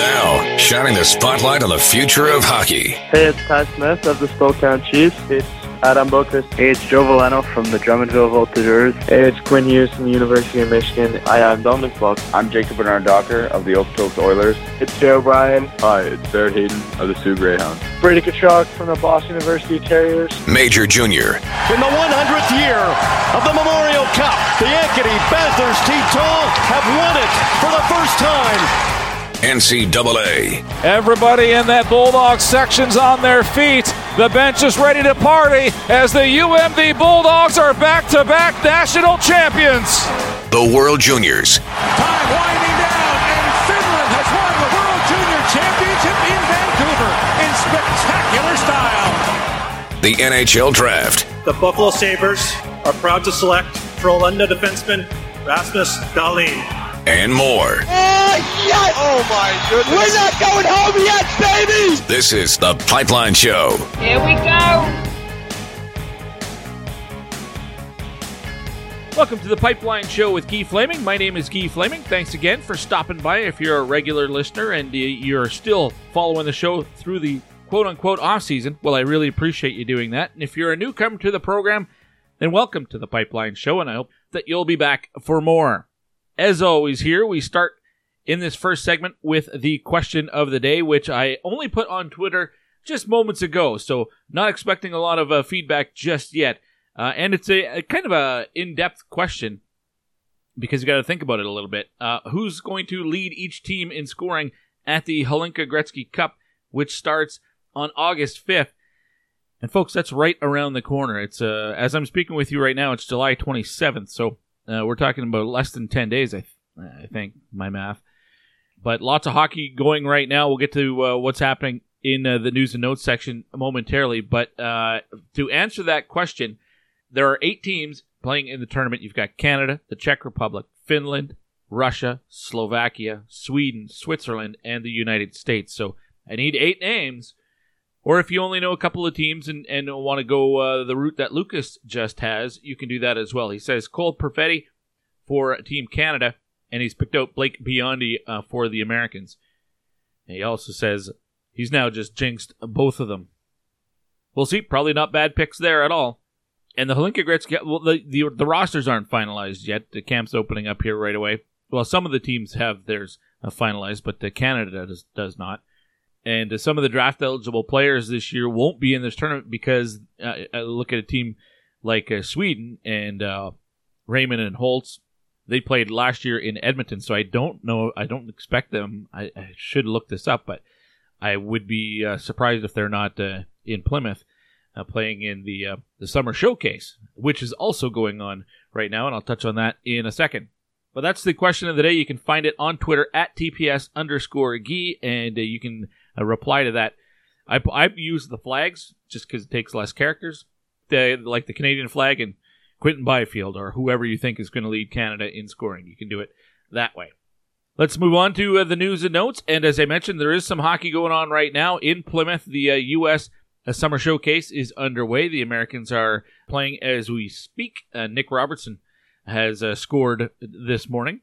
Now, shining the spotlight on the future of hockey. Hey, it's Ty Smith of the Spokane Chiefs. It's Adam Boqvist. Hey, it's Joe Veleno from the Drummondville Voltigeurs. Hey, it's Quinn Hughes from the University of Michigan. Hi, I'm Dominik Bokk. I'm Jacob Bernard Docker of the Okotoks Oilers. It's Joe O'Brien. Hi, it's Barrett Hayton of the Soo Greyhounds. Brady Tkachuk from the Boston University Terriers. Major Junior. In the 100th year of the Memorial Cup, the Ankeny Panthers Teton have won it for the first time. NCAA. Everybody in that Bulldog section's on their feet. The bench is ready to party as the UMD Bulldogs are back to back national champions. The World Juniors. Time winding down, and Finland has won the World Junior Championship in Vancouver in spectacular style. The NHL Draft. The Buffalo Sabres are proud to select Frölunda defenseman Rasmus Dahlin and more. Oh, yes! Oh, my goodness. We're not going home yet, baby! This is The Pipeline Show. Here we go. Welcome to The Pipeline Show with Guy Flaming. My name is Guy Flaming. Thanks again for stopping by. If you're a regular listener and you're still following the show through the quote unquote off season, well, I really appreciate you doing that. And if you're a newcomer to the program, then welcome to The Pipeline Show, and I hope that you'll be back for more. As always, here we start in this first segment with the question of the day, which I only put on Twitter just moments ago, so not expecting a lot of uh, feedback just yet. Uh, and it's a, a, kind of a in-depth question because you got to think about it a little bit. Uh, who's going to lead each team in scoring at the Hlinka Gretzky Cup, which starts on August 5th? And folks, that's right around the corner. It's uh, as I'm speaking with you right now, it's July 27th, so uh, we're talking about less than 10 days, I, th- I think, my math. But lots of hockey going right now. We'll get to uh, what's happening in uh, the news and notes section momentarily. But uh, to answer that question, there are eight teams playing in the tournament. You've got Canada, the Czech Republic, Finland, Russia, Slovakia, Sweden, Switzerland, and the United States. So I need eight names. Or if you only know a couple of teams and, and want to go uh, the route that Lucas just has, you can do that as well. He says Cole Perfetti for Team Canada, and he's picked out Blake Biondi uh, for the Americans. And he also says he's now just jinxed both of them. We'll see. Probably not bad picks there at all. And the Hlinka Gretzky, well, the, the, the rosters aren't finalized yet. The camp's opening up here right away. Well, some of the teams have theirs uh, finalized, but Canada does, does not and uh, some of the draft eligible players this year won't be in this tournament because uh, I look at a team like uh, Sweden and uh, Raymond and Holtz. They played last year in Edmonton, so I don't know. I don't expect them. I, I should look this up, but I would be uh, surprised if they're not uh, in Plymouth playing in the the summer showcase, which is also going on right now, and I'll touch on that in a second. But that's the question of the day. You can find it on Twitter at TPS underscore Gee, and uh, you can uh, reply to that. I, I use the flags just because it takes less characters, the, like the Canadian flag and Quinton Byfield or whoever you think is going to lead Canada in scoring. You can do it that way. Let's move on to uh, the news and notes. And as I mentioned, there is some hockey going on right now in Plymouth. The uh, U.S. Uh, summer showcase is underway. The Americans are playing as we speak. Uh, Nick Robertson has uh, scored this morning.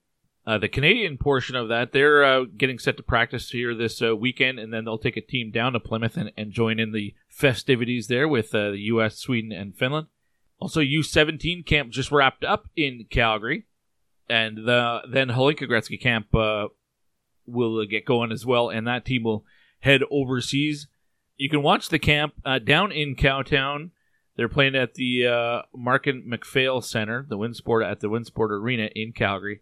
Uh, the Canadian portion of that, they're uh, getting set to practice here this uh, weekend, and then they'll take a team down to Plymouth and, and join in the festivities there with uh, the U.S., Sweden, and Finland. Also, U17 camp just wrapped up in Calgary, and the then Hlinka Gretzky camp uh, will get going as well, and that team will head overseas. You can watch the camp uh, down in Cowtown. They're playing at the uh, Markin MacPhail Center, the Winsport at the Winsport Arena in Calgary.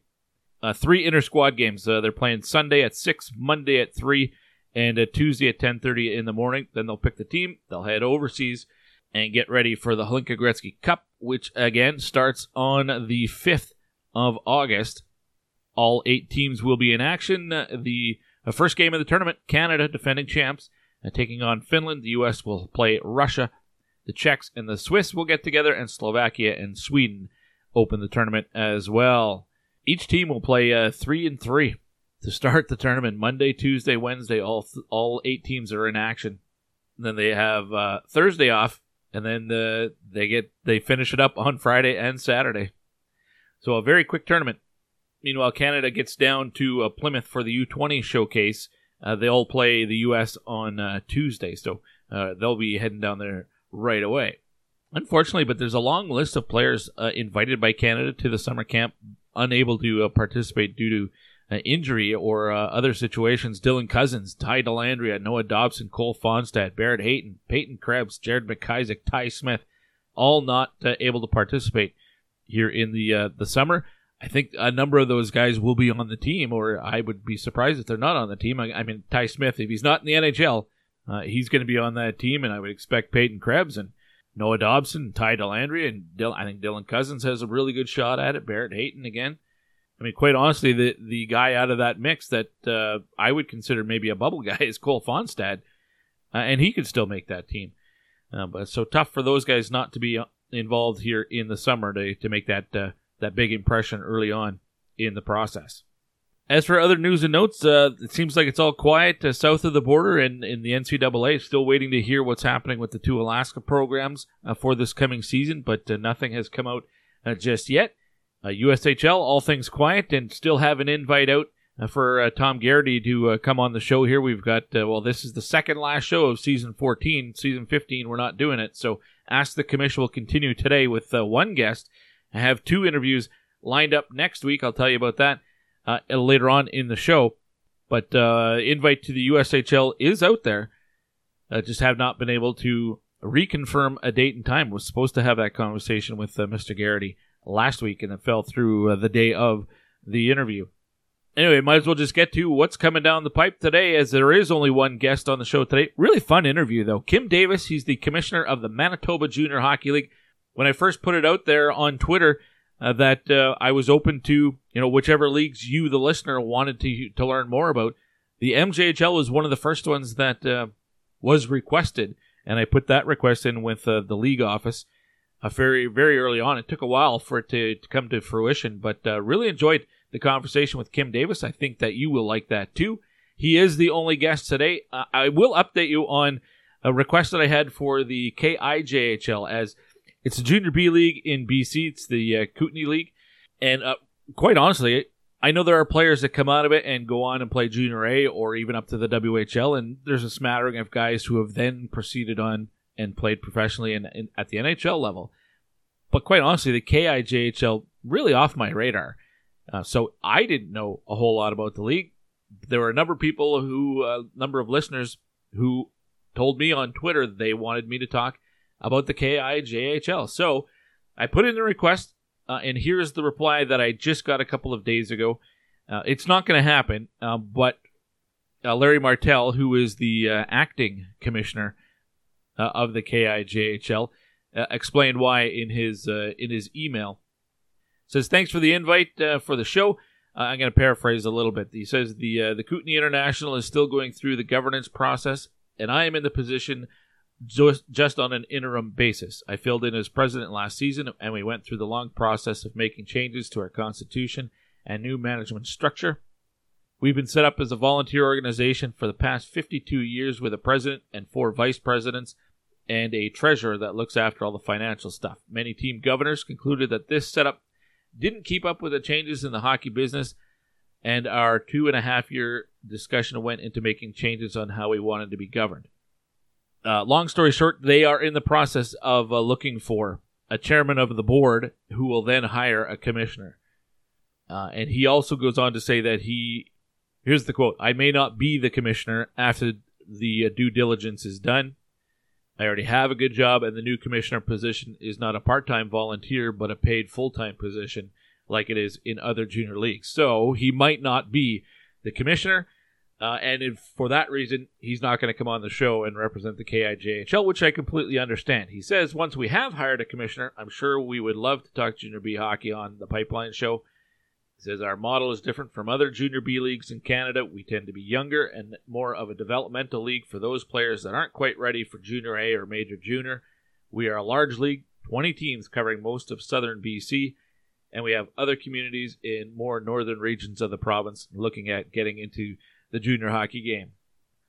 Uh, three inter squad games. Uh, they're playing Sunday at six, Monday at three, and Tuesday at ten thirty in the morning. Then they'll pick the team. They'll head overseas and get ready for the Hlinka Gretzky Cup, which again starts on the fifth of August. All eight teams will be in action. The first game of the tournament, Canada, defending champs, uh, taking on Finland. The U.S. will play Russia. The Czechs and the Swiss will get together, and Slovakia and Sweden open the tournament as well. Each team will play uh, three and three to start the tournament. Monday, Tuesday, Wednesday, all th- all eight teams are in action. And then they have uh, Thursday off, and then the, they get they finish it up on Friday and Saturday. So a very quick tournament. Meanwhile, Canada gets down to uh, Plymouth for the U20 showcase Uh, they'll play the U.S. on uh, Tuesday, so uh, they'll be heading down there right away. Unfortunately, but there's a long list of players uh, invited by Canada to the summer camp, unable to uh, participate due to uh, injury or uh, other situations. Dylan Cozens, Ty Dellandrea, Noah Dobson, Cole Fonstad, Barrett Hayton, Peyton Krebs, Jared McIsaac, Ty Smith, all not uh, able to participate here in the uh, the summer. I think a number of those guys will be on the team, or I would be surprised if they're not on the team. I, I mean, Ty Smith, if he's not in the NHL, uh, he's going to be on that team, and I would expect Peyton Krebs and Noah Dobson, Ty Dellandrea, and I think Dylan Cozens has a really good shot at it. Barrett Hayton again. I mean, quite honestly, the the guy out of that mix that uh, I would consider maybe a bubble guy is Cole Fonstad, uh, and he could still make that team. Uh, but so tough for those guys not to be uh, involved here in the summer to to make that uh, that big impression early on in the process. As for other news and notes, uh, it seems like it's all quiet uh, south of the border and in the NCAA. Still waiting to hear what's happening with the two Alaska programs uh, for this coming season, but uh, nothing has come out uh, just yet. USHL, all things quiet, and still have an invite out uh, for Tom Garrity to come on the show here. We've got, well, this is the second last show of season 14. Season 15, we're not doing it. So Ask the Commission will continue today with one guest. I have two interviews lined up next week. I'll tell you about that uh, later on in the show. But uh, invite to the USHL is out there. Uh, just have not been able to reconfirm a date and time. Was supposed to have that conversation with uh, Mr. Garrity last week, and it fell through uh, the day of the interview. Anyway, might as well just get to what's coming down the pipe today, as there is only one guest on the show today. Really fun interview, though. Kim Davis, he's the commissioner of the Manitoba Junior Hockey League. When I first put it out there on Twitter, uh, that uh, I was open to, you know, whichever leagues you, the listener, wanted to to learn more about. The MJHL was one of the first ones that uh, was requested, and I put that request in with uh, the league office uh, very very early on. It took a while for it to, to come to fruition, but uh, really enjoyed the conversation with Kim Davis. I think that you will like that too. He is the only guest today. I will update you on a request that I had for the KIJHL as it's the Junior B League in BC. It's the uh, Kootenay League, and uh, quite honestly, I know there are players that come out of it and go on and play Junior A or even up to the WHL, and there's a smattering of guys who have then proceeded on and played professionally and, and at the NHL level. But quite honestly, the KIJHL really off my radar. Uh, so I didn't know a whole lot about the league. There were a number of people who, a uh, number of listeners who told me on Twitter they wanted me to talk about the KIJHL. So I put in the request, uh, and here's the reply that I just got a couple of days ago. Uh, it's not going to happen, uh, but uh, Larry Martel, who is the uh, acting commissioner uh, of the KIJHL, explained why in his in his email. Says thanks for the invite for the show. I'm going to paraphrase a little bit. He says the the Kootenay International is still going through the governance process, and I am in the position just, just on an interim basis. I filled in as president last season, and we went through the long process of making changes to our constitution and new management structure. We've been set up as a volunteer organization for the past 52 years with a president and four vice presidents and a treasurer that looks after all the financial stuff. Many team governors concluded that this setup didn't keep up with the changes in the hockey business, and our two and a half year discussion went into making changes on how we wanted to be governed. Uh, long story short, they are in the process of uh, looking for a chairman of the board who will then hire a commissioner. Uh, and he also goes on to say that he, here's the quote I may not be the commissioner after the uh, due diligence is done. I already have a good job, and the new commissioner position is not a part time volunteer, but a paid full time position like it is in other junior leagues. So he might not be the commissioner, uh, and if, for that reason, he's not going to come on the show and represent the KIJHL, which I completely understand. He says once we have hired a commissioner, I'm sure we would love to talk Junior B hockey on the Pipeline Show. He says our model is different from other Junior B leagues in Canada. We tend to be younger and more of a developmental league for those players that aren't quite ready for Junior A or Major Junior. We are a large league, 20 teams covering most of southern BC, and we have other communities in more northern regions of the province looking at getting into the junior hockey game.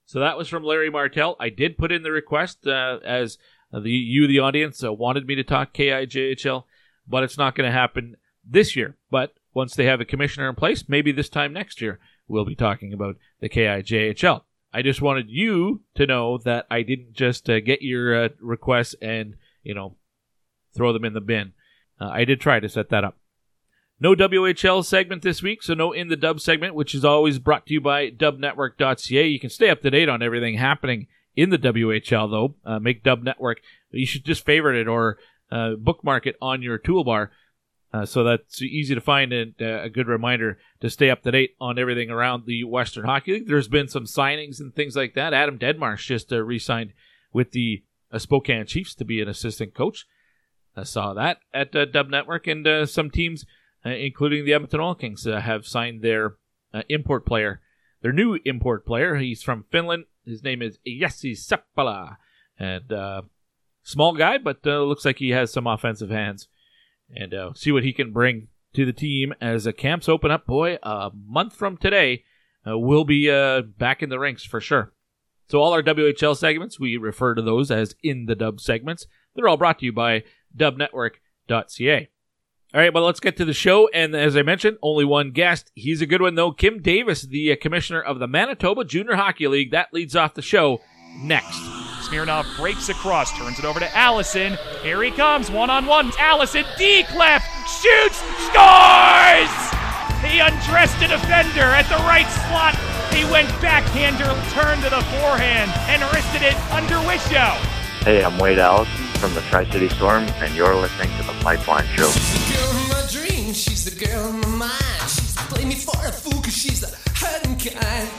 So that was from Larry Martel. I did put in the request uh, as the you, the audience, uh, wanted me to talk KIJHL, but it's not going to happen this year. But once they have a commissioner in place, maybe this time next year we'll be talking about the KIJHL. I just wanted you to know that I didn't just uh, get your uh, requests and, you know, throw them in the bin. Uh, I did try to set that up. No WHL segment this week, so no In the Dub segment, which is always brought to you by dubnetwork.ca. You can stay up to date on everything happening in the WHL, though. Uh, make Dub Network. You should just favorite it or uh, bookmark it on your toolbar. Uh, so that's easy to find and uh, a good reminder to stay up to date on everything around the Western Hockey League. There's been some signings and things like that. Adam Deadmarsh just uh, re-signed with the uh, Spokane Chiefs to be an assistant coach. I saw that at Dub Network, and some teams, including the Edmonton Oil Kings, have signed their import player, their new import player. He's from Finland. His name is Jesse Seppala, and small guy, but looks like he has some offensive hands and uh, see what he can bring to the team as the camps open up. Boy, a month from today, uh, we'll be uh, back in the rinks for sure. So all our WHL segments, we refer to those as in the dub segments. They're all brought to you by dubnetwork.ca. All right, well, let's get to the show. And as I mentioned, only one guest. He's a good one, though. Kim Davis, the uh, commissioner of the Manitoba Junior Hockey League. That leads off the show next. Smirnov breaks across, turns it over to Allison. Here he comes, one on one. Allison, deep left, shoots, scores! He undressed a defender at the right slot. He went backhander, turned to the forehand, and wristed it under Wisho. Hey, I'm Wade Allison from the Tri City Storm, and you're listening to the Pipeline Show. She's the girl of my dreams, she's the girl of my mind. She's play me for a fool, cause she's the hurting kind.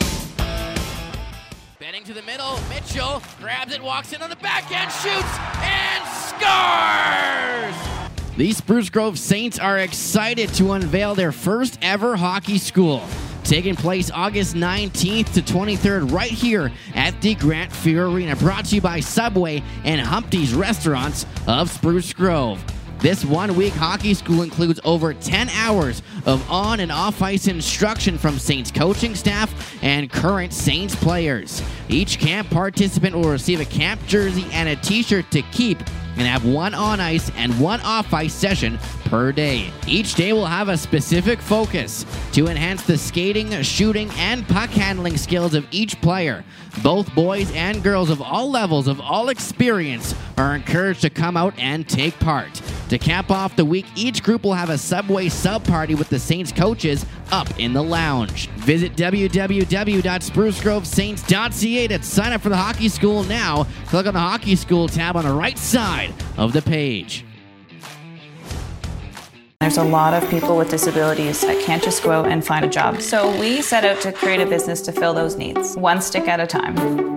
Bending to the middle, Mitchell grabs it, walks in on the backhand, shoots, and scores! The Spruce Grove Saints are excited to unveil their first ever hockey school. Taking place August 19th to 23rd, right here at the Grant Fuhr Arena. Brought to you by Subway and Humpty's Restaurants of Spruce Grove. This one week hockey school includes over 10 hours of on and off ice instruction from Saints coaching staff and current Saints players. Each camp participant will receive a camp jersey and a t shirt to keep and have one on ice and one off ice session per day. Each day will have a specific focus to enhance the skating, shooting, and puck handling skills of each player. Both boys and girls of all levels of all experience are encouraged to come out and take part. To cap off the week, each group will have a Subway sub party with the Saints coaches up in the lounge. Visit www.sprucegrovesaints.ca to sign up for the hockey school now. Click on the hockey school tab on the right side of the page. There's a lot of people with disabilities that can't just go out and find a job. So we set out to create a business to fill those needs, one stick at a time.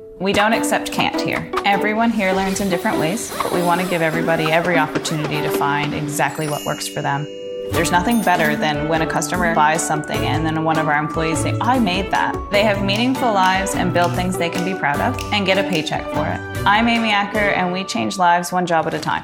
We don't accept can't here. Everyone here learns in different ways, but we want to give everybody every opportunity to find exactly what works for them. There's nothing better than when a customer buys something and then one of our employees say, I made that. They have meaningful lives and build things they can be proud of and get a paycheck for it. I'm Amy Acker and we change lives one job at a time.